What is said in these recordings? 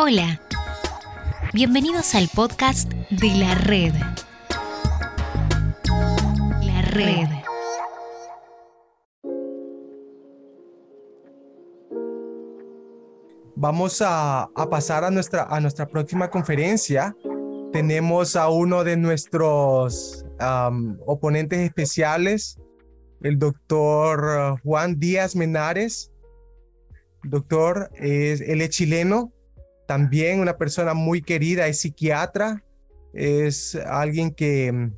Hola, bienvenidos al podcast de la red. La red. Vamos a, pasar a nuestra, a nuestra próxima conferencia. Tenemos a uno de nuestros oponentes especiales, el doctor Juan Díaz Menares. Doctor, es, él es chileno, también una persona muy querida, es psiquiatra, es alguien que,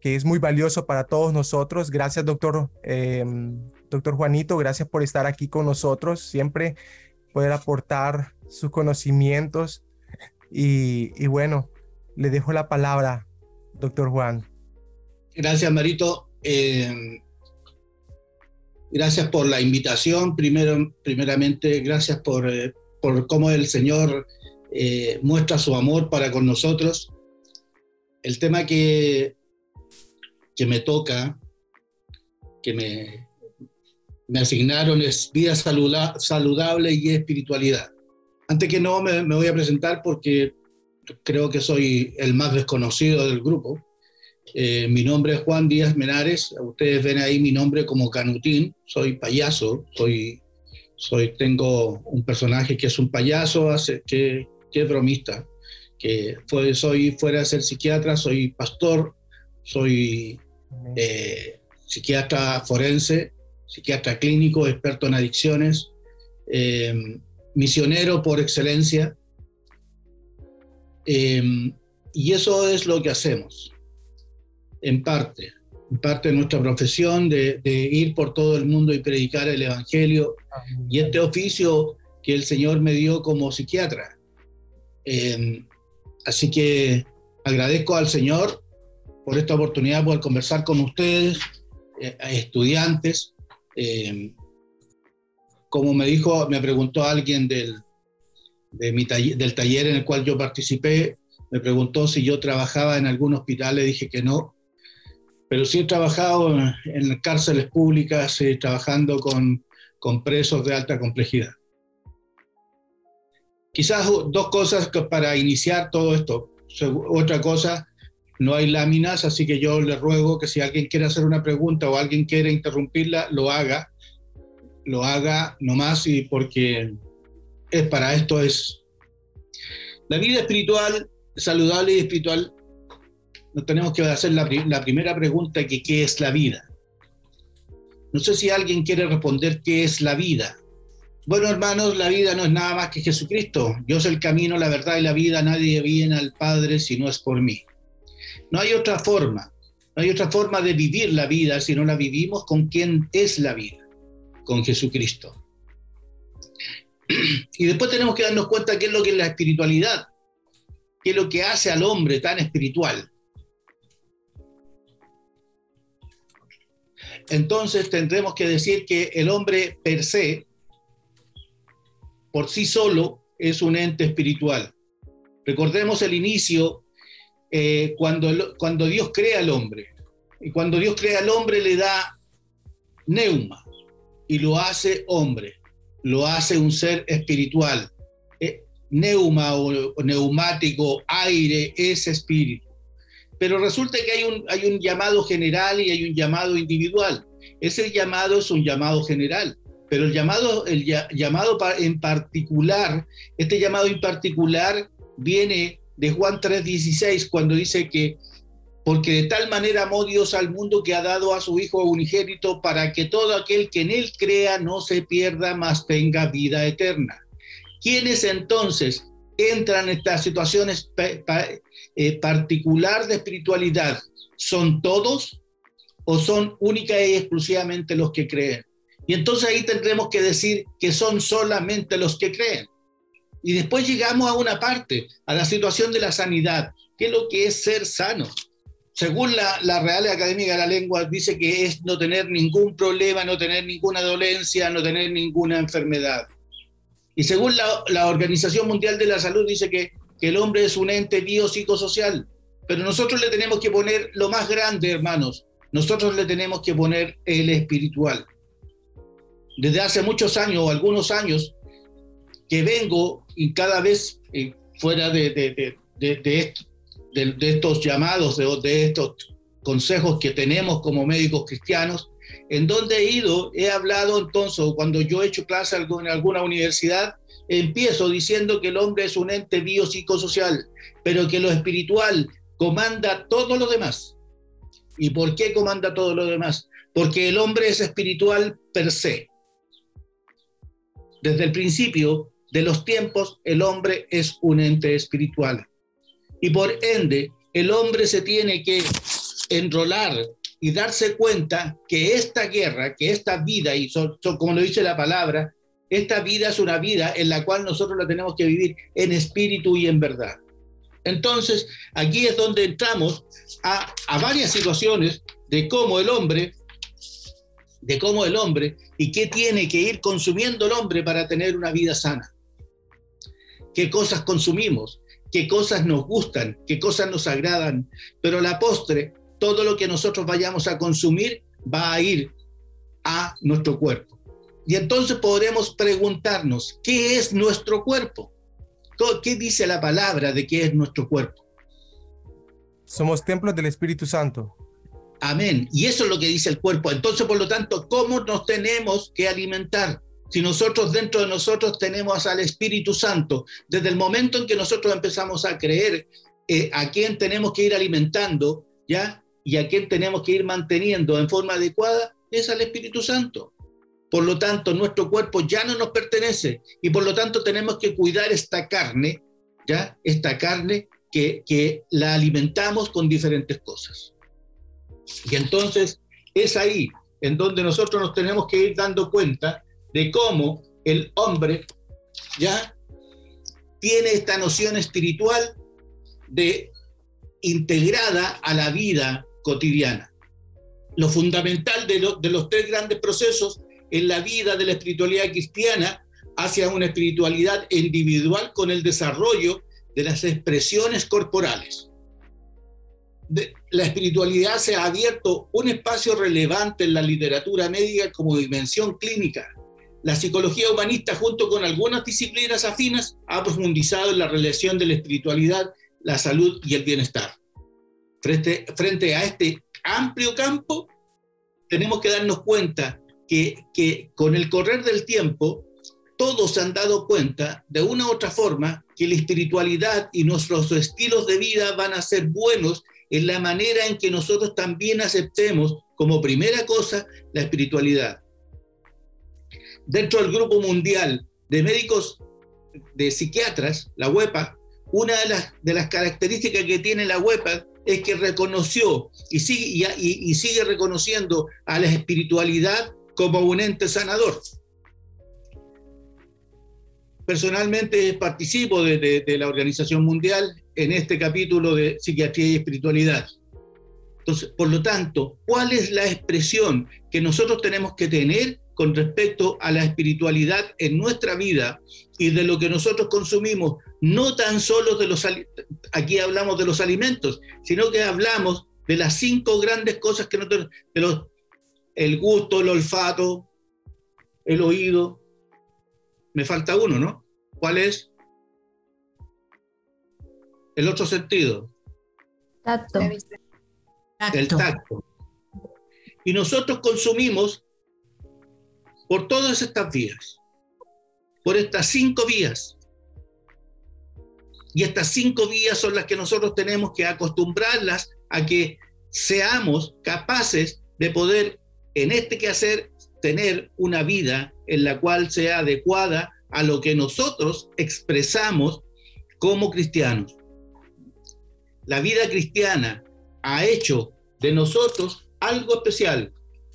que es muy valioso para todos nosotros. Gracias, doctor, em, doctor Juanito, gracias por estar aquí con nosotros, siempre poder aportar sus conocimientos. Y, y bueno, le dejo la palabra, doctor Juan. Gracias, Marito. Em, gracias por la invitación. Primero, primeramente, gracias por, eh, por cómo el Señor eh, muestra su amor para con nosotros. El tema que, que me toca, que me, me asignaron es vida saludable y espiritualidad. Antes que no, me, me voy a presentar porque creo que soy el más desconocido del grupo. Eh, mi nombre es Juan Díaz Menares. Ustedes ven ahí mi nombre como Canutín. Soy payaso, soy soy, tengo un personaje que es un payaso, que, que es bromista, que fue, soy fuera de ser psiquiatra, soy pastor, soy eh, psiquiatra forense, psiquiatra clínico, experto en adicciones, eh, misionero por excelencia. Eh, y eso es lo que hacemos, en parte parte de nuestra profesión de, ir por todo el mundo y predicar el Evangelio y este oficio que el Señor me dio como psiquiatra. Em, así que agradezco al Señor por esta oportunidad poder conversar con ustedes, eh, estudiantes. Em, como me dijo, me preguntó alguien del, de mi del taller en el cual yo participé, me preguntó si yo trabajaba en algún hospital, le dije que no, pero sí he trabajado en cárceles públicas, eh, trabajando con, con presos de alta complejidad. Quizás dos cosas para iniciar todo esto. Otra cosa, no hay láminas, así que yo le ruego que si alguien quiere hacer una pregunta o alguien quiere interrumpirla, lo haga. Lo haga nomás y porque es para esto es. La vida espiritual, saludable y espiritual nos tenemos que hacer la, primera pregunta, que ¿qué es la vida? No sé si alguien quiere responder qué es la vida. Bueno, hermanos, la vida no es nada más que Jesucristo. Yo soy el camino, la verdad y la vida. Nadie viene al Padre si no es por mí. No hay otra forma. No hay otra forma de vivir la vida si no la vivimos con quien es la vida, con Jesucristo. Y después tenemos que darnos cuenta qué es lo que es la espiritualidad, qué es lo que hace al hombre tan espiritual. Entonces tendremos que decir que el hombre per se, por sí solo, es un ente espiritual. Recordemos el inicio eh, cuando, cuando Dios crea al hombre. Y cuando Dios crea al hombre le da neuma y lo hace hombre, lo hace un ser espiritual. Eh, neuma o, neumático, aire, es espíritu. Pero resulta que hay un, hay un llamado general y hay un llamado individual. Ese llamado es un llamado general, pero el llamado, el llamado en particular, este llamado en particular viene de Juan 3:16, cuando dice que porque de tal manera amó Dios al mundo que ha dado a su Hijo unigénito para que todo aquel que en él crea no se pierda, mas tenga vida eterna. ¿Quiénes entonces entran en estas situaciones eh, particular de espiritualidad, ¿son todos o son única y exclusivamente los que creen? Y entonces ahí tendremos que decir que son solamente los que creen. Y después llegamos a una parte, a la situación de la sanidad. ¿Qué es lo que es ser sano? Según la, la, Real Academia de la Lengua, dice que es no tener ningún problema, no tener ninguna dolencia, no tener ninguna enfermedad. Y según la, la Organización Mundial de la Salud, dice que que el hombre es un ente biopsicosocial, pero nosotros le tenemos que poner lo más grande, hermanos. Nosotros le tenemos que poner el espiritual. Desde hace muchos años o algunos años que vengo y cada vez y fuera de, de, de, de estos llamados, de, estos consejos que tenemos como médicos cristianos, en donde he ido, he hablado entonces, cuando yo he hecho clase en alguna universidad, empiezo diciendo que el hombre es un ente biopsicosocial, pero que lo espiritual comanda todo lo demás. ¿Y por qué comanda todo lo demás? Porque el hombre es espiritual per se. Desde el principio de los tiempos, el hombre es un ente espiritual. Y por ende, el hombre se tiene que enrolar y darse cuenta que esta guerra, que esta vida, y como lo dice la palabra, esta vida es una vida en la cual nosotros la tenemos que vivir en espíritu y en verdad. Entonces, aquí es donde entramos a, a varias situaciones de cómo el hombre, de cómo el hombre y qué tiene que ir consumiendo el hombre para tener una vida sana. ¿Qué cosas consumimos? ¿Qué cosas nos gustan? ¿Qué cosas nos agradan? Pero la postre, todo lo que nosotros vayamos a consumir va a ir a nuestro cuerpo. Y entonces podremos preguntarnos, ¿qué es nuestro cuerpo? ¿Qué dice la palabra de qué es nuestro cuerpo? Somos templos del Espíritu Santo. Amén. Y eso es lo que dice el cuerpo. Entonces, por lo tanto, ¿cómo nos tenemos que alimentar? Si nosotros dentro de nosotros tenemos al Espíritu Santo, desde el momento en que nosotros empezamos a creer eh, a quién tenemos que ir alimentando, ¿ya? Y a quién tenemos que ir manteniendo en forma adecuada, es al Espíritu Santo. Por lo tanto, nuestro cuerpo ya no nos pertenece y por lo tanto tenemos que cuidar esta carne, ¿ya? Esta carne que, que la alimentamos con diferentes cosas. Y entonces es ahí en donde nosotros nos tenemos que ir dando cuenta de cómo el hombre ya tiene esta noción espiritual de integrada a la vida cotidiana. Lo fundamental de, de los tres grandes procesos en la vida de la espiritualidad cristiana hacia una espiritualidad individual con el desarrollo de las expresiones corporales. la espiritualidad se ha abierto un espacio relevante en la literatura médica como dimensión clínica. La psicología humanista, junto con algunas disciplinas afinas, ha profundizado en la relación de la espiritualidad, la salud y el bienestar. Frente a este amplio campo, tenemos que darnos cuenta que, con el correr del tiempo, todos se han dado cuenta de una u otra forma que la espiritualidad y nuestros estilos de vida van a ser buenos en la manera en que nosotros también aceptemos como primera cosa la espiritualidad. Dentro del grupo mundial de médicos, de psiquiatras, la WEPA, una de las, de las características que tiene la WEPA es que reconoció y sigue, y sigue reconociendo a la espiritualidad como un ente sanador. Personalmente participo de, la Organización Mundial en este capítulo de psiquiatría y espiritualidad. Entonces, por lo tanto, ¿cuál es la expresión que nosotros tenemos que tener con respecto a la espiritualidad en nuestra vida y de lo que nosotros consumimos? No tan solo de los, aquí hablamos de los alimentos, sino que hablamos de las cinco grandes cosas que nosotros, de los el gusto, el olfato, el oído. Me falta uno, ¿no? ¿Cuál es? El otro sentido. Tacto. El tacto. Y nosotros consumimos por todas estas vías, por estas cinco vías. Y estas cinco vías son las que nosotros tenemos que acostumbrarlas a que seamos capaces de poder en este quehacer tener una vida en la cual sea adecuada a lo que nosotros expresamos como cristianos. La vida cristiana ha hecho de nosotros algo especial.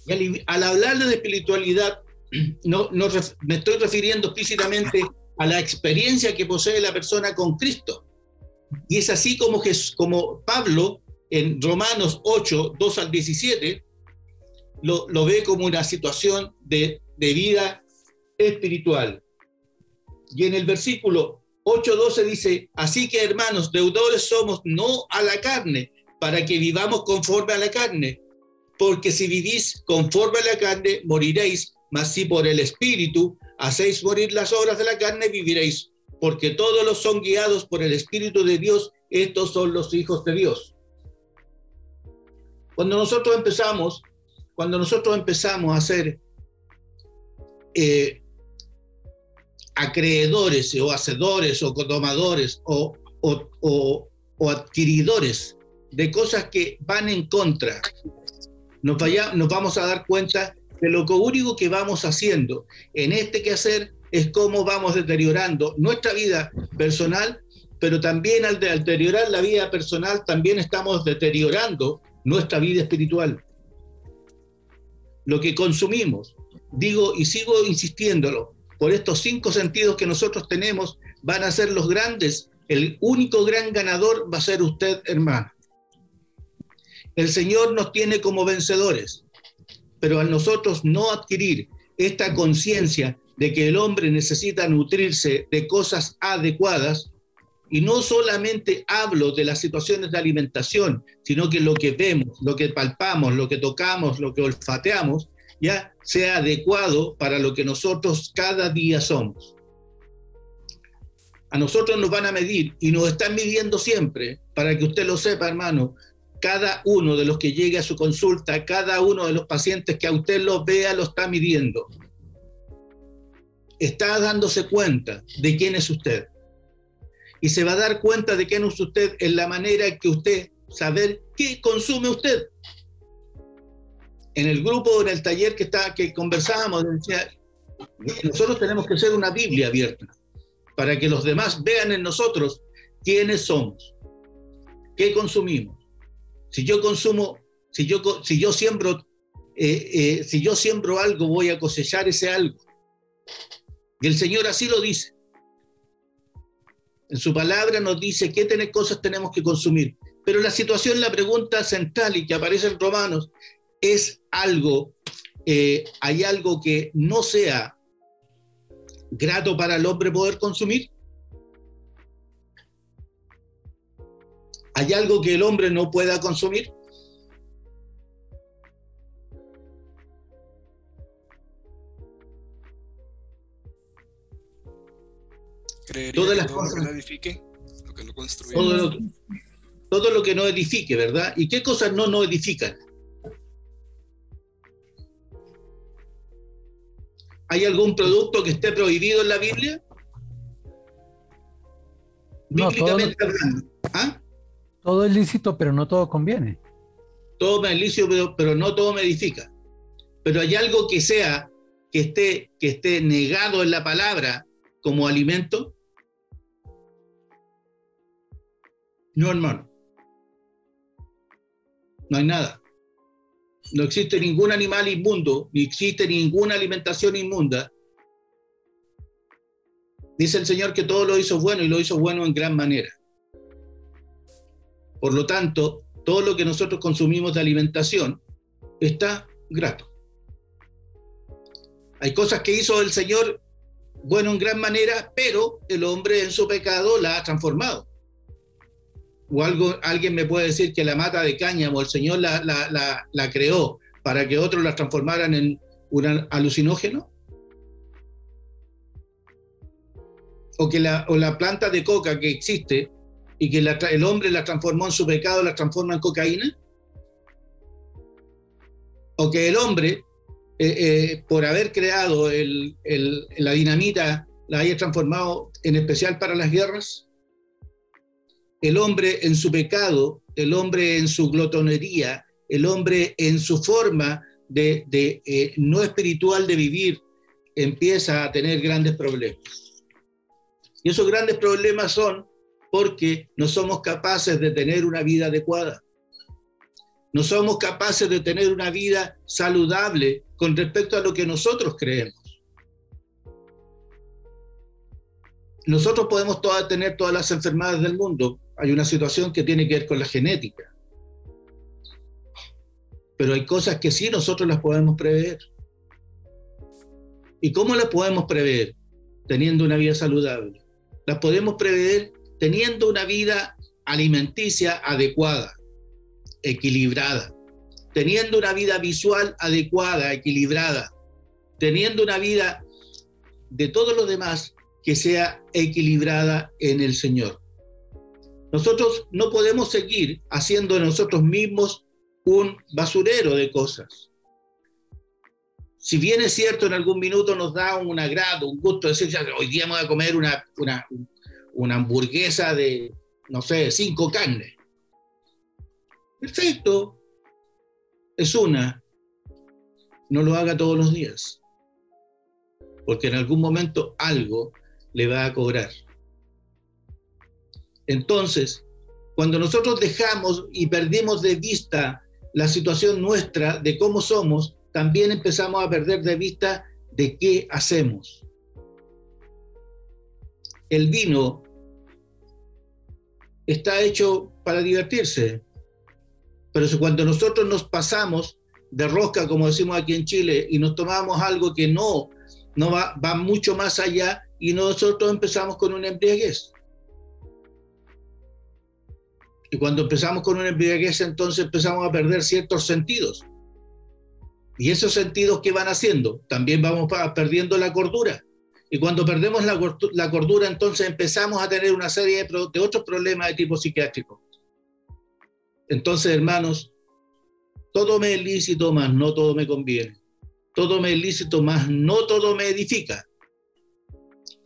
Y al, hablar de espiritualidad, no, me estoy refiriendo explícitamente a la experiencia que posee la persona con Cristo. Y es así como, como Pablo en Romanos 8, 2 al 17, lo, ve como una situación de, vida espiritual. Y en el versículo 8.12 dice, así que hermanos, deudores somos no a la carne, para que vivamos conforme a la carne, porque si vivís conforme a la carne, moriréis, mas si por el Espíritu hacéis morir las obras de la carne, viviréis. porque todos los son guiados por el Espíritu de Dios, estos son los hijos de Dios. Cuando nosotros empezamos, cuando nosotros empezamos a ser eh, acreedores o hacedores o tomadores o, o, o, adquiridores de cosas que van en contra, nos, vaya, nos vamos a dar cuenta de lo único que vamos haciendo en este quehacer es cómo vamos deteriorando nuestra vida personal, pero también al deteriorar la vida personal, también estamos deteriorando nuestra vida espiritual. Lo que consumimos, digo y sigo insistiéndolo, por estos cinco sentidos que nosotros tenemos, van a ser los grandes. El único gran ganador va a ser usted, hermano. El Señor nos tiene como vencedores, pero a nosotros no adquirir esta conciencia de que el hombre necesita nutrirse de cosas adecuadas, y no solamente hablo de las situaciones de alimentación, sino que lo que vemos, lo que palpamos, lo que tocamos, lo que olfateamos, ya sea adecuado para lo que nosotros cada día somos. A nosotros nos van a medir y nos están midiendo siempre, para que usted lo sepa, hermano, cada uno de los que llegue a su consulta, cada uno de los pacientes que a usted lo vea, lo está midiendo está dándose cuenta de quién es usted. Y se va a dar cuenta de quién es usted en la manera que usted saber qué consume usted. En el grupo, en el taller que, está, que conversábamos, decía, nosotros tenemos que ser una Biblia abierta para que los demás vean en nosotros quiénes somos, qué consumimos. Si yo consumo, si yo, si yo siembro, eh, eh, si yo siembro algo, voy a cosechar ese algo. Y el Señor así lo dice. En su palabra nos dice qué cosas tenemos que consumir. Pero la situación, la pregunta central y que aparece en Romanos, es algo, eh, hay algo que no sea grato para el hombre poder consumir. ¿Hay algo que el hombre no pueda consumir? Todas las cosas. que no edifique, lo que no construye. Todo lo, todo lo, que no edifique, ¿verdad? ¿Y qué cosas no no edifican? ¿Hay algún producto que esté prohibido en la Biblia? No, todo, ¿Ah? todo es lícito, pero no todo conviene. Todo es lícito, pero, pero no todo me edifica. Pero hay algo que sea, que esté, que esté negado en la palabra como alimento. No, hermano. No hay nada. No existe ningún animal inmundo, ni existe ninguna alimentación inmunda. Dice el Señor que todo lo hizo bueno y lo hizo bueno en gran manera. Por lo tanto, todo lo que nosotros consumimos de alimentación está grato. Hay cosas que hizo el Señor bueno en gran manera, pero el hombre en su pecado la ha transformado o algo, alguien me puede decir que la mata de cáñamo, el Señor la, la, la, creó para que otros la transformaran en un alucinógeno? O que la, o la planta de coca que existe y que el hombre la transformó en su pecado, la transforma en cocaína? ¿O que el hombre, eh, eh, por haber creado la dinamita, la haya transformado en especial para las guerras? El hombre en su pecado, el hombre en su glotonería, el hombre en su forma de, eh, no espiritual de vivir, empieza a tener grandes problemas. Y esos grandes problemas son porque no somos capaces de tener una vida adecuada. No somos capaces de tener una vida saludable con respecto a lo que nosotros creemos. Nosotros podemos tener todas las enfermedades del mundo, hay una situación que tiene que ver con la genética. Pero hay cosas que sí nosotros las podemos prever. ¿Y cómo las podemos prever? Teniendo una vida saludable. Las podemos prever teniendo una vida alimenticia adecuada, equilibrada, teniendo una vida visual adecuada, equilibrada, teniendo una vida de todo lo demás que sea equilibrada en el Señor. Nosotros no podemos seguir haciendo de nosotros mismos un basurero de cosas. Si bien es cierto, en algún minuto nos da un agrado, un gusto decir, hoy día vamos a comer una, una, una hamburguesa de, no sé, cinco carnes. Perfecto, es una. No lo haga todos los días, porque en algún momento algo le va a cobrar. Entonces, cuando nosotros dejamos y perdimos de vista la situación nuestra de cómo somos, también empezamos a perder de vista de qué hacemos. El vino está hecho para divertirse, pero cuando nosotros nos pasamos de rosca, como decimos aquí en Chile, y nos tomamos algo que no, no va, va mucho más allá, y nosotros empezamos con una embriaguez. Y cuando empezamos con una embriaguez, entonces empezamos a perder ciertos sentidos. Y esos sentidos que van haciendo, también vamos perdiendo la cordura. Y cuando perdemos la, cordura, entonces empezamos a tener una serie de, de otros problemas de tipo psiquiátrico. Entonces, hermanos, todo me es lícito, más no todo me conviene. Todo me es lícito, más no todo me edifica.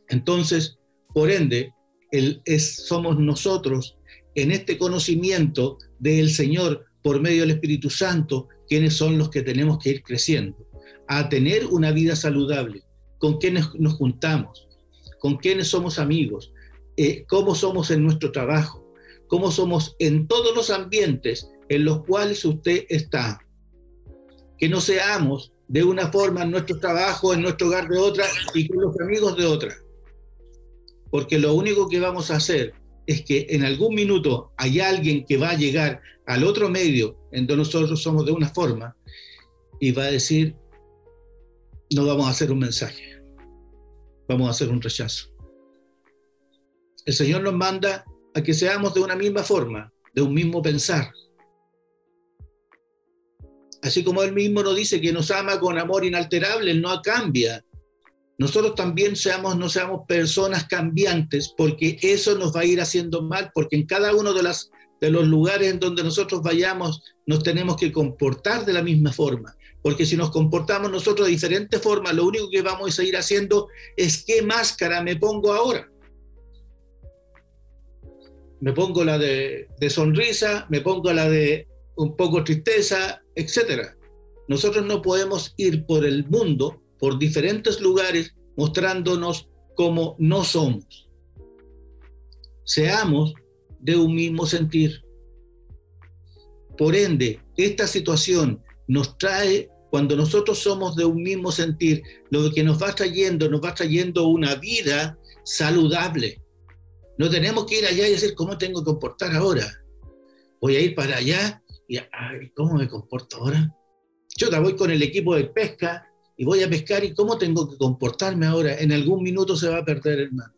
Entonces, por ende, el, es, somos nosotros en este conocimiento del Señor por medio del Espíritu Santo quienes son los que tenemos que ir creciendo, a tener una vida saludable, con quienes nos juntamos, con quienes somos amigos, eh, cómo somos en nuestro trabajo, cómo somos en todos los ambientes en los cuales usted está. Que no seamos de una forma en nuestro trabajo, en nuestro hogar de otra y con los amigos de otra. Porque lo único que vamos a hacer es que en algún minuto hay alguien que va a llegar al otro medio en donde nosotros somos de una forma y va a decir, no vamos a hacer un mensaje, vamos a hacer un rechazo. El Señor nos manda a que seamos de una misma forma, de un mismo pensar. Así como Él mismo nos dice que nos ama con amor inalterable, Él no cambia. Nosotros también seamos, no seamos personas cambiantes, porque eso nos va a ir haciendo mal, porque en cada uno de, de los lugares en donde nosotros vayamos nos tenemos que comportar de la misma forma. Porque si nos comportamos nosotros de diferente forma, lo único que vamos a seguir haciendo es qué máscara me pongo ahora me pongo la de, sonrisa, me pongo la de un poco tristeza, etc. Nosotros no podemos ir por el mundo, por diferentes lugares, mostrándonos como no somos. Seamos de un mismo sentir. Por ende, esta situación nos trae, cuando nosotros somos de un mismo sentir, lo que nos va trayendo, nos va trayendo una vida saludable, no tenemos que ir allá y decir, ¿cómo tengo que comportar ahora? Voy a ir para allá y, ¿cómo me comporto ahora? Yo voy con el equipo de pesca y voy a pescar y ¿cómo tengo que comportarme ahora? En algún minuto se va a perder, hermano,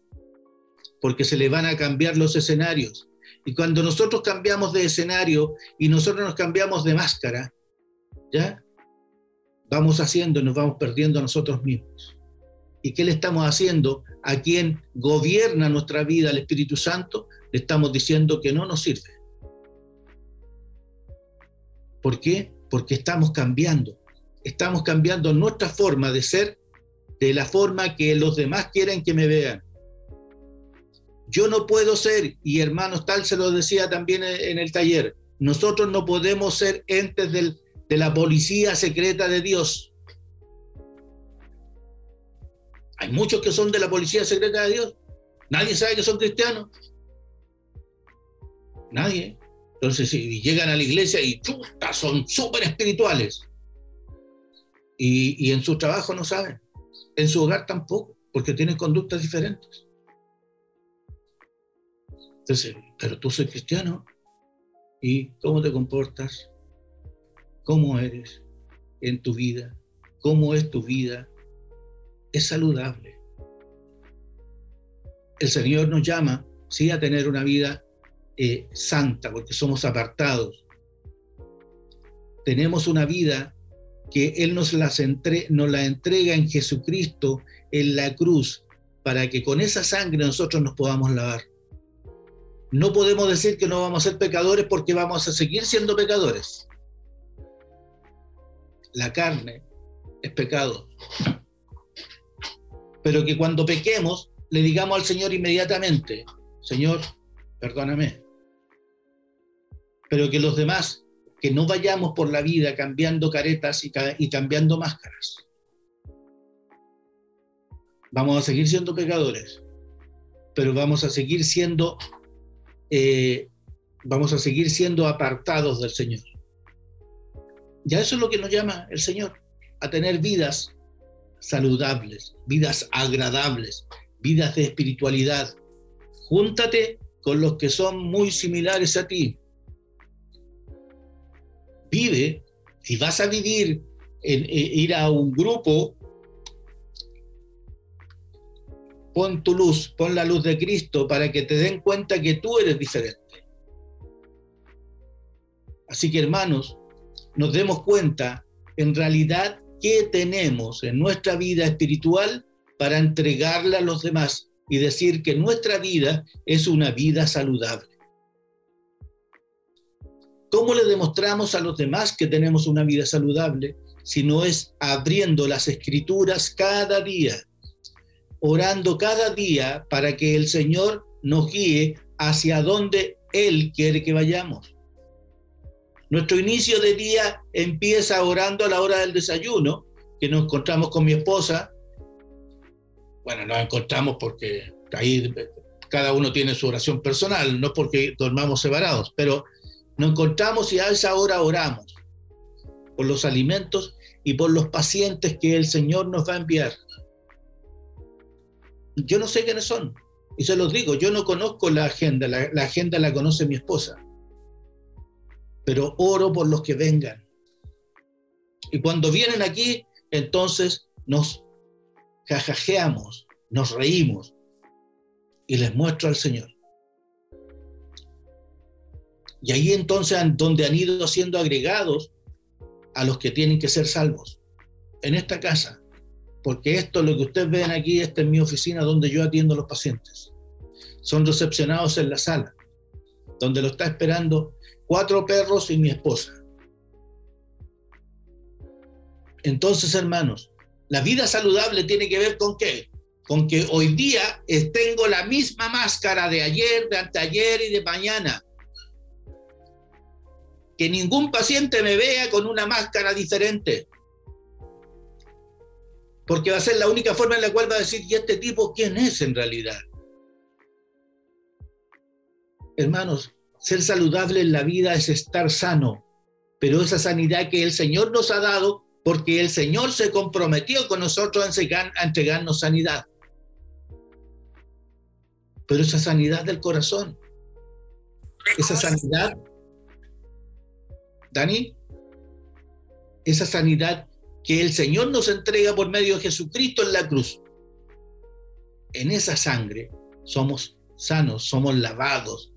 porque se le van a cambiar los escenarios. Y cuando nosotros cambiamos de escenario y nosotros nos cambiamos de máscara, ¿ya? Vamos haciendo, nos vamos perdiendo a nosotros mismos. ¿Y qué le estamos haciendo? A quien gobierna nuestra vida, el Espíritu Santo, le estamos diciendo que no nos sirve. ¿Por qué? Porque estamos cambiando. Estamos cambiando nuestra forma de ser de la forma que los demás quieren que me vean. Yo no puedo ser, y hermanos tal se lo decía también en el taller, nosotros no podemos ser entes de la policía secreta de Dios. Hay muchos que son de la policía secreta de Dios. Nadie sabe que son cristianos. Nadie. Entonces, si llegan a la iglesia y chuta, son súper espirituales. Y, en su trabajo no saben. En su hogar tampoco, porque tienen conductas diferentes. Entonces, pero tú soy cristiano. ¿Y cómo te comportas? ¿Cómo eres en tu vida? ¿Cómo es tu vida? es saludable. El Señor nos llama, sí, a tener una vida eh, santa, porque somos apartados. Tenemos una vida que Él nos, las nos la entrega en Jesucristo, en la cruz, para que con esa sangre nosotros nos podamos lavar. No podemos decir que no vamos a ser pecadores porque vamos a seguir siendo pecadores. La carne es pecado. Pero que cuando pequemos le digamos al Señor inmediatamente, Señor, perdóname. Pero que los demás, que no vayamos por la vida cambiando caretas y, cambiando máscaras. Vamos a seguir siendo pecadores, pero vamos a seguir siendo eh, vamos a seguir siendo apartados del Señor. Ya eso es lo que nos llama el Señor, a tener vidas saludables, vidas agradables, vidas de espiritualidad. Júntate con los que son muy similares a ti. Vive, si vas a vivir, en, eh, ir a un grupo, pon tu luz, pon la luz de Cristo para que te den cuenta que tú eres diferente. Así que hermanos, nos demos cuenta en realidad qué tenemos en nuestra vida espiritual para entregarla a los demás y decir que nuestra vida es una vida saludable. ¿Cómo le demostramos a los demás que tenemos una vida saludable si no es abriendo las escrituras cada día? orando cada día para que el Señor nos guíe hacia donde Él quiere que vayamos. Nuestro inicio de día empieza orando a la hora del desayuno, que nos encontramos con mi esposa. Bueno, nos encontramos porque ahí cada uno tiene su oración personal, no porque dormamos separados, pero nos encontramos y a esa hora oramos por los alimentos y por los pacientes que el Señor nos va a enviar yo no sé quiénes son. Y se los digo, yo no conozco la agenda, la, agenda la conoce mi esposa. Pero oro por los que vengan. Y cuando vienen aquí, entonces nos jajajeamos, nos reímos y les muestro al Señor. Y ahí entonces donde han ido siendo agregados a los que tienen que ser salvos. En esta casa porque esto, lo que ustedes ven aquí, esta es mi oficina donde yo atiendo a los pacientes. Son recepcionados en la sala, donde lo está esperando cuatro perros y mi esposa. Entonces, hermanos, la vida saludable tiene que ver con qué? Con que hoy día tengo la misma máscara de ayer, de anteayer y de mañana. Que ningún paciente me vea con una máscara diferente porque va a ser la única forma en la cual va a decir, ¿y este tipo quién es en realidad? Hermanos, ser saludable en la vida es estar sano, pero esa sanidad que el Señor nos ha dado, porque el Señor se comprometió con nosotros a entregarnos sanidad. Pero esa sanidad del corazón, esa sanidad, Dani, esa sanidad que el Señor nos entrega por medio de Jesucristo en la cruz. En esa sangre somos sanos, somos lavados,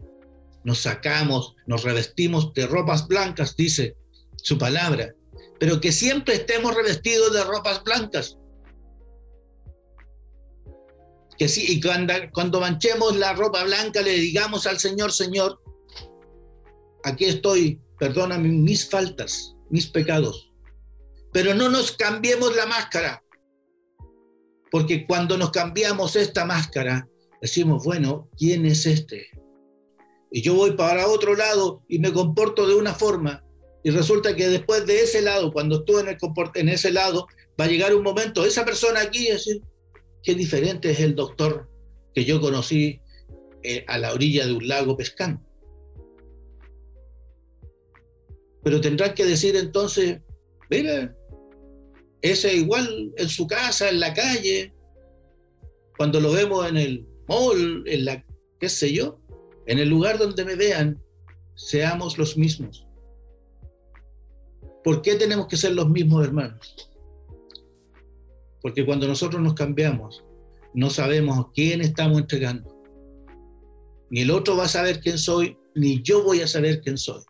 nos sacamos, nos revestimos de ropas blancas, dice su palabra, pero que siempre estemos revestidos de ropas blancas. Que sí, y cuando, cuando manchemos la ropa blanca le digamos al Señor, Señor, aquí estoy, perdóname mis faltas, mis pecados pero no nos cambiemos la máscara. Porque cuando nos cambiamos esta máscara, decimos, bueno, ¿quién es este? Y yo voy para otro lado y me comporto de una forma. Y resulta que después de ese lado, cuando estuve en, el en ese lado, va a llegar un momento, esa persona aquí, decir, qué diferente es el doctor que yo conocí eh, a la orilla de un lago pescando. Pero tendrán que decir entonces, mira, ese igual en su casa, en la calle, cuando lo vemos en el mall, en la, qué sé yo, en el lugar donde me vean, seamos los mismos. ¿Por qué tenemos que ser los mismos hermanos? Porque cuando nosotros nos cambiamos, no sabemos quién estamos entregando. Ni el otro va a saber quién soy, ni yo voy a saber quién soy.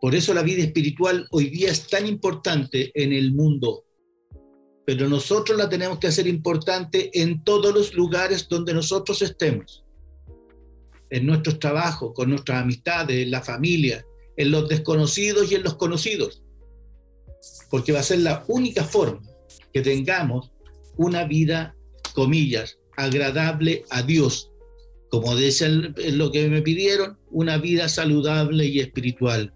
Por eso la vida espiritual hoy día es tan importante en el mundo. pero nosotros la tenemos que hacer importante en todos los lugares donde nosotros estemos. En nuestros trabajos, con nuestras amistades, en la familia, en los desconocidos y en los conocidos. Porque va a ser la única forma que tengamos una vida, comillas, agradable a Dios. Como dice lo que me pidieron, una vida saludable y espiritual.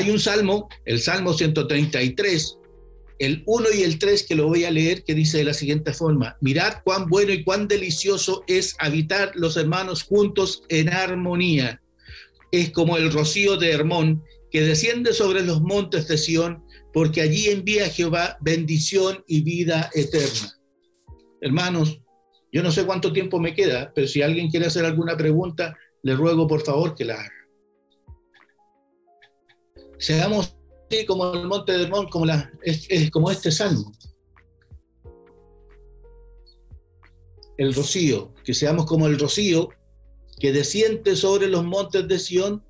Hay un salmo, el Salmo 133, el 1 y el 3 que lo voy a leer, que dice de la siguiente forma, mirad cuán bueno y cuán delicioso es habitar los hermanos juntos en armonía. Es como el rocío de Hermón que desciende sobre los montes de Sión, porque allí envía Jehová bendición y vida eterna. Hermanos, yo no sé cuánto tiempo me queda, pero si alguien quiere hacer alguna pregunta, le ruego por favor que la haga. Seamos como el monte de Hermón, como, es, como este salmo. El rocío, que seamos como el rocío que desciende sobre los montes de Sión,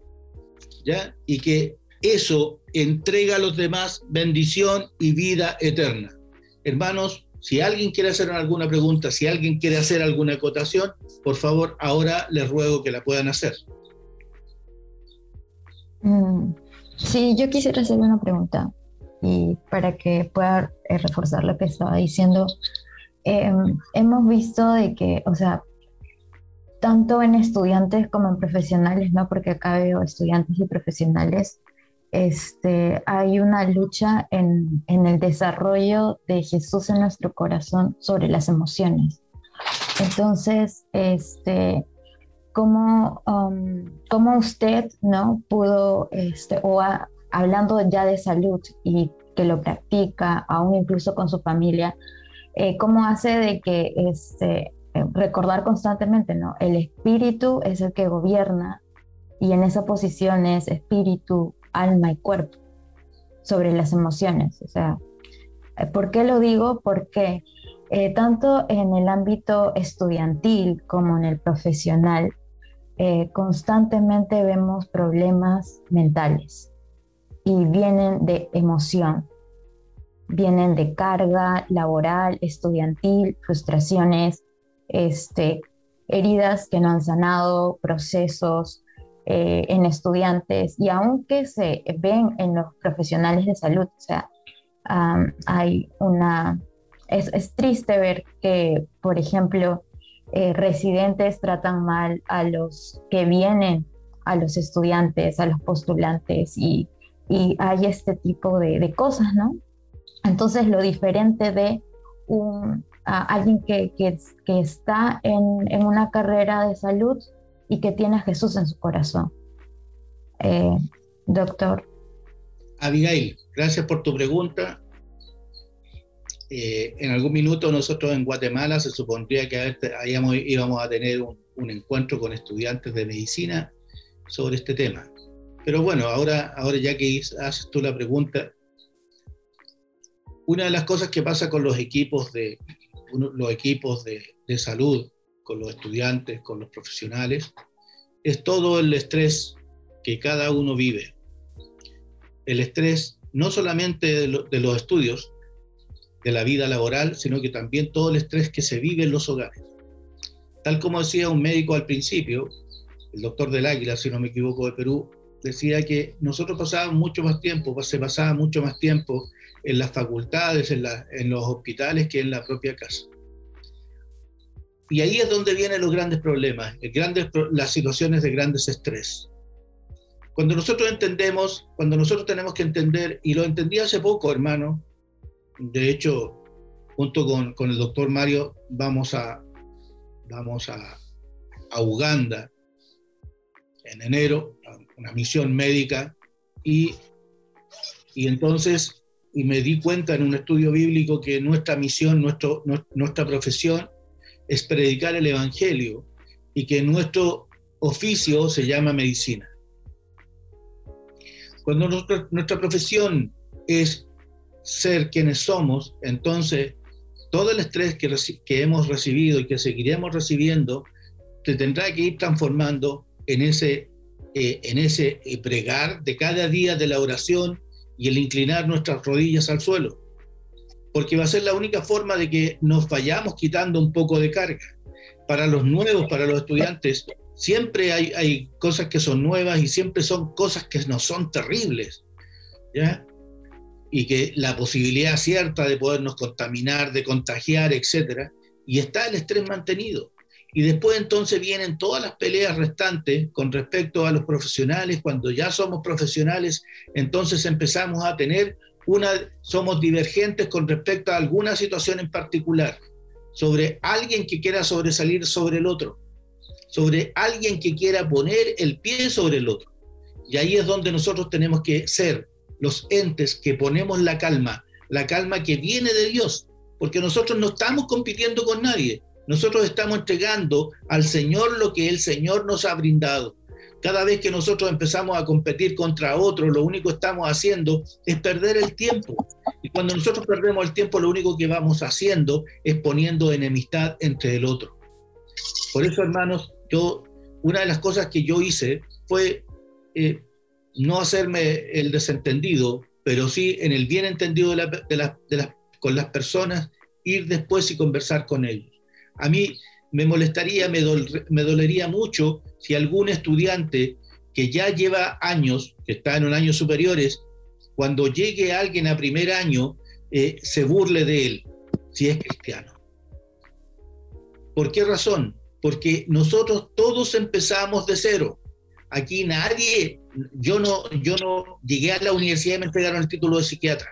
¿ya? Y que eso entrega a los demás bendición y vida eterna. Hermanos, si alguien quiere hacer alguna pregunta, si alguien quiere hacer alguna acotación, por favor, ahora les ruego que la puedan hacer. Mm, Sí, yo quisiera hacer una pregunta y para que pueda eh, reforzar lo que estaba diciendo. Em, hemos visto de que, o sea, tanto en estudiantes como en profesionales, ¿no? Porque acá veo estudiantes y profesionales, este, hay una lucha en, en el desarrollo de Jesús en nuestro corazón sobre las emociones. Entonces, este, cómo, um, usted no pudo, este, o hablando ya de salud y que lo practica, aún incluso con su familia, eh, cómo hace de que este, eh, recordar constantemente, ¿no? El espíritu es el que gobierna y en esa posición es espíritu, alma y cuerpo sobre las emociones. O sea, eh, ¿por qué lo digo? Porque tanto en el ámbito estudiantil como en el profesional, eh, constantemente vemos problemas mentales y vienen de emoción, vienen de carga laboral, estudiantil, frustraciones, este, heridas que no han sanado, procesos eh, en estudiantes y aunque se ven en los profesionales de salud, o sea, hay una, es, es triste ver que, por ejemplo, eh, residentes tratan mal a los que vienen, a los estudiantes, a los postulantes y, hay este tipo de, cosas, ¿no? Entonces lo diferente de un, alguien que, que, está en, en, una carrera de salud y que tiene a Jesús en su corazón. Eh, doctor. Abigail, gracias por tu pregunta. Eh, en algún minuto nosotros en Guatemala se supondría que íbamos a tener un, encuentro con estudiantes de medicina sobre este tema. Pero bueno, ahora, ahora ya que haces tú la pregunta, una de las cosas que pasa con los equipos de, los equipos de, de salud, con los estudiantes, con los profesionales, es todo el estrés que cada uno vive. El estrés no solamente de, de los estudios, de la vida laboral, sino que también todo el estrés que se vive en los hogares. Tal como decía un médico al principio, el doctor del Águila, si no me equivoco, de Perú, decía que nosotros pasábamos mucho más tiempo, se pasaba mucho más tiempo en las facultades, en, los hospitales, que en la propia casa. Y ahí es donde vienen los grandes problemas, las situaciones de grandes estrés. Cuando nosotros entendemos, cuando nosotros tenemos que entender, y lo entendí hace poco, hermano, de hecho, junto con, con el doctor Mario, vamos a, vamos a, a Uganda en enero, una misión médica, y, y entonces y me di cuenta en un estudio bíblico que nuestra misión, nuestro, nuestra profesión es predicar el Evangelio y que nuestro oficio se llama medicina. Cuando nuestra, nuestra profesión es ser quienes somos, entonces todo el estrés que, hemos recibido y que seguiremos recibiendo se tendrá que ir transformando en ese, eh, en ese eh, pregar de cada día de la oración y el inclinar nuestras rodillas al suelo. porque va a ser la única forma de que nos vayamos quitando un poco de carga. Para los nuevos, para los estudiantes, siempre hay, hay cosas que son nuevas y siempre son cosas que no son terribles, ¿ya? Y que la posibilidad cierta de podernos contaminar, de contagiar, etcétera, y está el estrés mantenido. Y después entonces vienen todas las peleas restantes con respecto a los profesionales. Cuando ya somos profesionales, entonces empezamos a tener una, somos divergentes con respecto a alguna situación en particular, sobre alguien que quiera sobresalir sobre el otro, sobre alguien que quiera poner el pie sobre el otro. Y ahí es donde nosotros tenemos que ser los entes que ponemos la calma, la calma que viene de Dios, porque nosotros no estamos compitiendo con nadie, nosotros estamos entregando al Señor lo que el Señor nos ha brindado. Cada vez que nosotros empezamos a competir contra otro, lo único que estamos haciendo es perder el tiempo. Y cuando nosotros perdemos el tiempo, lo único que vamos haciendo es poniendo enemistad entre el otro. Por eso, hermanos, yo, una de las cosas que yo hice fue eh, no hacerme el desentendido, pero sí en el bien entendido con las personas, ir después y conversar con ellos. A mí me molestaría, me, dolería mucho si algún estudiante que ya lleva años, que está en un año superiores, cuando llegue alguien a primer año, eh, se burle de él, si es cristiano. ¿Por qué razón? Porque nosotros todos empezamos de cero. Aquí nadie, yo no, yo no llegué a la universidad y me entregaron el título de psiquiatra.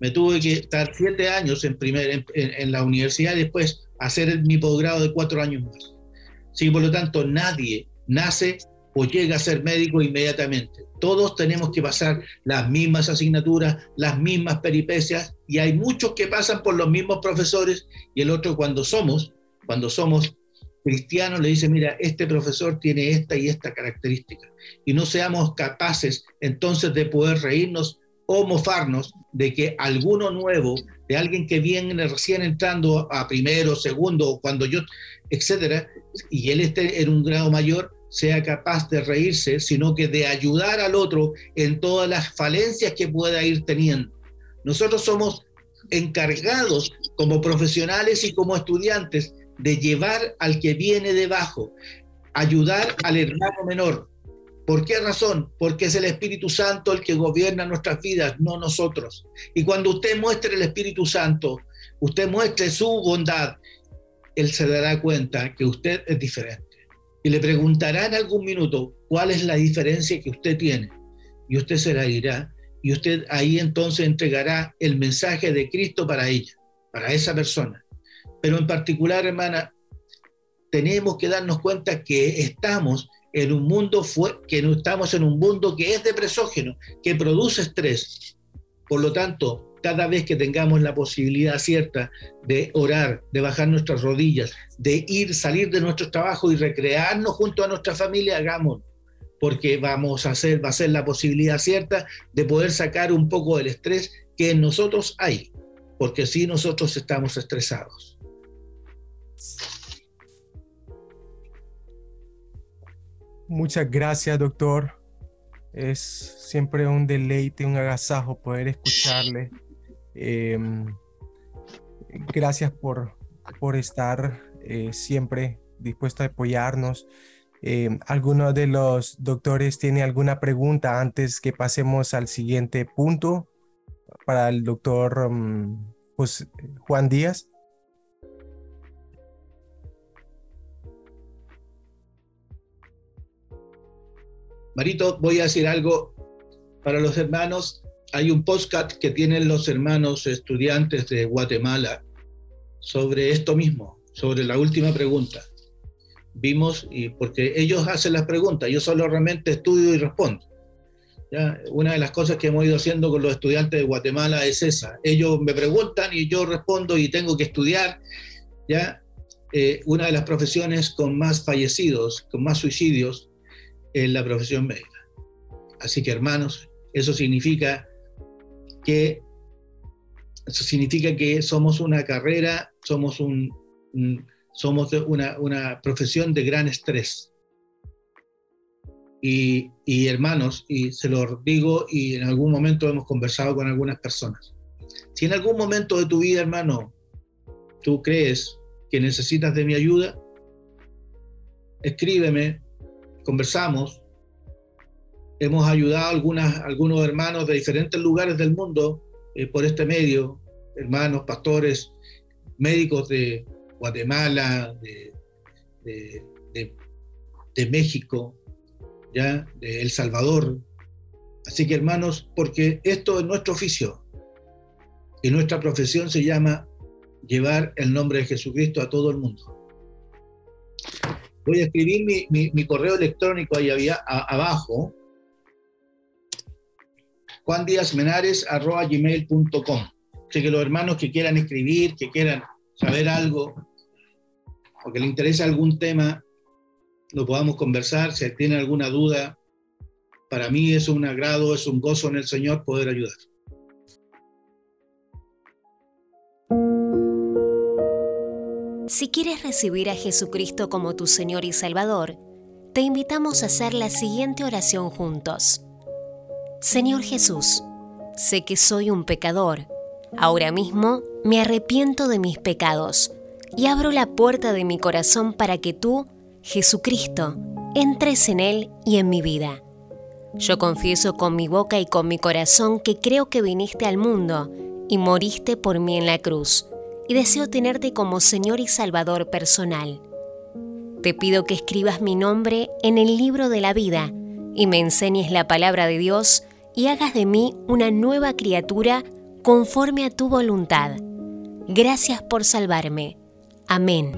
Me tuve que estar siete años en, primer, en la universidad y después hacer mi posgrado de cuatro años más. Sí, por lo tanto, nadie nace o llega a ser médico inmediatamente. Todos tenemos que pasar las mismas asignaturas, las mismas peripecias, y hay muchos que pasan por los mismos profesores, y el otro cuando somos, cuando somos cristianos, le dice, mira, este profesor tiene esta y esta característica, y no seamos capaces entonces de poder reírnos o mofarnos de que alguno nuevo, de alguien que viene recién entrando a primero, segundo, cuando yo, etcétera, y él esté en un grado mayor, sea capaz de reírse, sino que de ayudar al otro en todas las falencias que pueda ir teniendo. Nosotros somos encargados como profesionales y como estudiantes de llevar al que viene debajo, ayudar al hermano menor, ¿Por qué razón? Porque es el Espíritu Santo el que gobierna nuestras vidas, no nosotros. Y cuando usted muestre el Espíritu Santo, usted muestre su bondad, Él se dará cuenta que usted es diferente. Y le preguntará en algún minuto cuál es la diferencia que usted tiene. Y usted se la dirá. Y usted ahí entonces entregará el mensaje de Cristo para ella, para esa persona. Pero en particular, hermana, tenemos que darnos cuenta que estamos en un mundo que no estamos en un mundo que es depresógeno, que produce estrés. Por lo tanto, cada vez que tengamos la posibilidad cierta de orar, de bajar nuestras rodillas, de ir, salir de nuestro trabajo y recrearnos junto a nuestra familia, hagámoslo, porque vamos a hacer, va a ser la posibilidad cierta de poder sacar un poco del estrés que en nosotros hay, porque si nosotros estamos estresados. Muchas gracias, doctor. Es siempre un deleite, un agasajo poder escucharle. Em, gracias por, por estar eh, siempre dispuesto a apoyarnos. Eh, ¿Alguno de los doctores tiene alguna pregunta antes que pasemos al siguiente punto para el doctor mm, Juan Díaz? Marito, voy a decir algo para los hermanos. Hay un podcast que tienen los hermanos estudiantes de Guatemala sobre esto mismo, sobre la última pregunta. Vimos, y porque ellos hacen las preguntas, yo solo realmente estudio y respondo. Una de las cosas que hemos ido haciendo con los estudiantes de Guatemala es esa. Ellos me preguntan y yo respondo y tengo que estudiar. ¿ya? Eh, una de las profesiones con más fallecidos, con más suicidios, en la profesión médica. Así que hermanos, eso significa que significa que somos una carrera, somos un, somos una, una, profesión de gran estrés. Y, y, hermanos, y se lo digo, y en algún momento hemos conversado con algunas personas. Si en algún momento de tu vida, hermano, tú crees que necesitas de mi ayuda, escríbeme, conversamos. Hemos ayudado a algunos hermanos de diferentes lugares del mundo eh, por este medio, hermanos, pastores, médicos de Guatemala, de, de, México, ya, de El Salvador. Así que hermanos, porque esto es nuestro oficio y nuestra profesión se llama llevar el nombre de Jesucristo a todo el mundo. Voy a escribir mi, correo electrónico ahí había, abajo, juandíazmenares.gmail.com. Así que los hermanos que quieran escribir, que quieran saber algo, o que les interese algún tema, lo podamos conversar. Si tienen alguna duda, para mí es un agrado, es un gozo en el Señor poder ayudar. Si quieres recibir a Jesucristo como tu Señor y Salvador, te invitamos a hacer la siguiente oración juntos. Señor Jesús, sé que soy un pecador. Ahora mismo me arrepiento de mis pecados y abro la puerta de mi corazón para que tú, Jesucristo, entres en él y en mi vida. Yo confieso con mi boca y con mi corazón que creo que viniste al mundo y moriste por mí en la cruz y deseo tenerte como Señor y Salvador personal. Te pido que escribas mi nombre en el libro de la vida y me enseñes la palabra de Dios y hagas de mí una nueva criatura conforme a tu voluntad. Gracias por salvarme. Amén.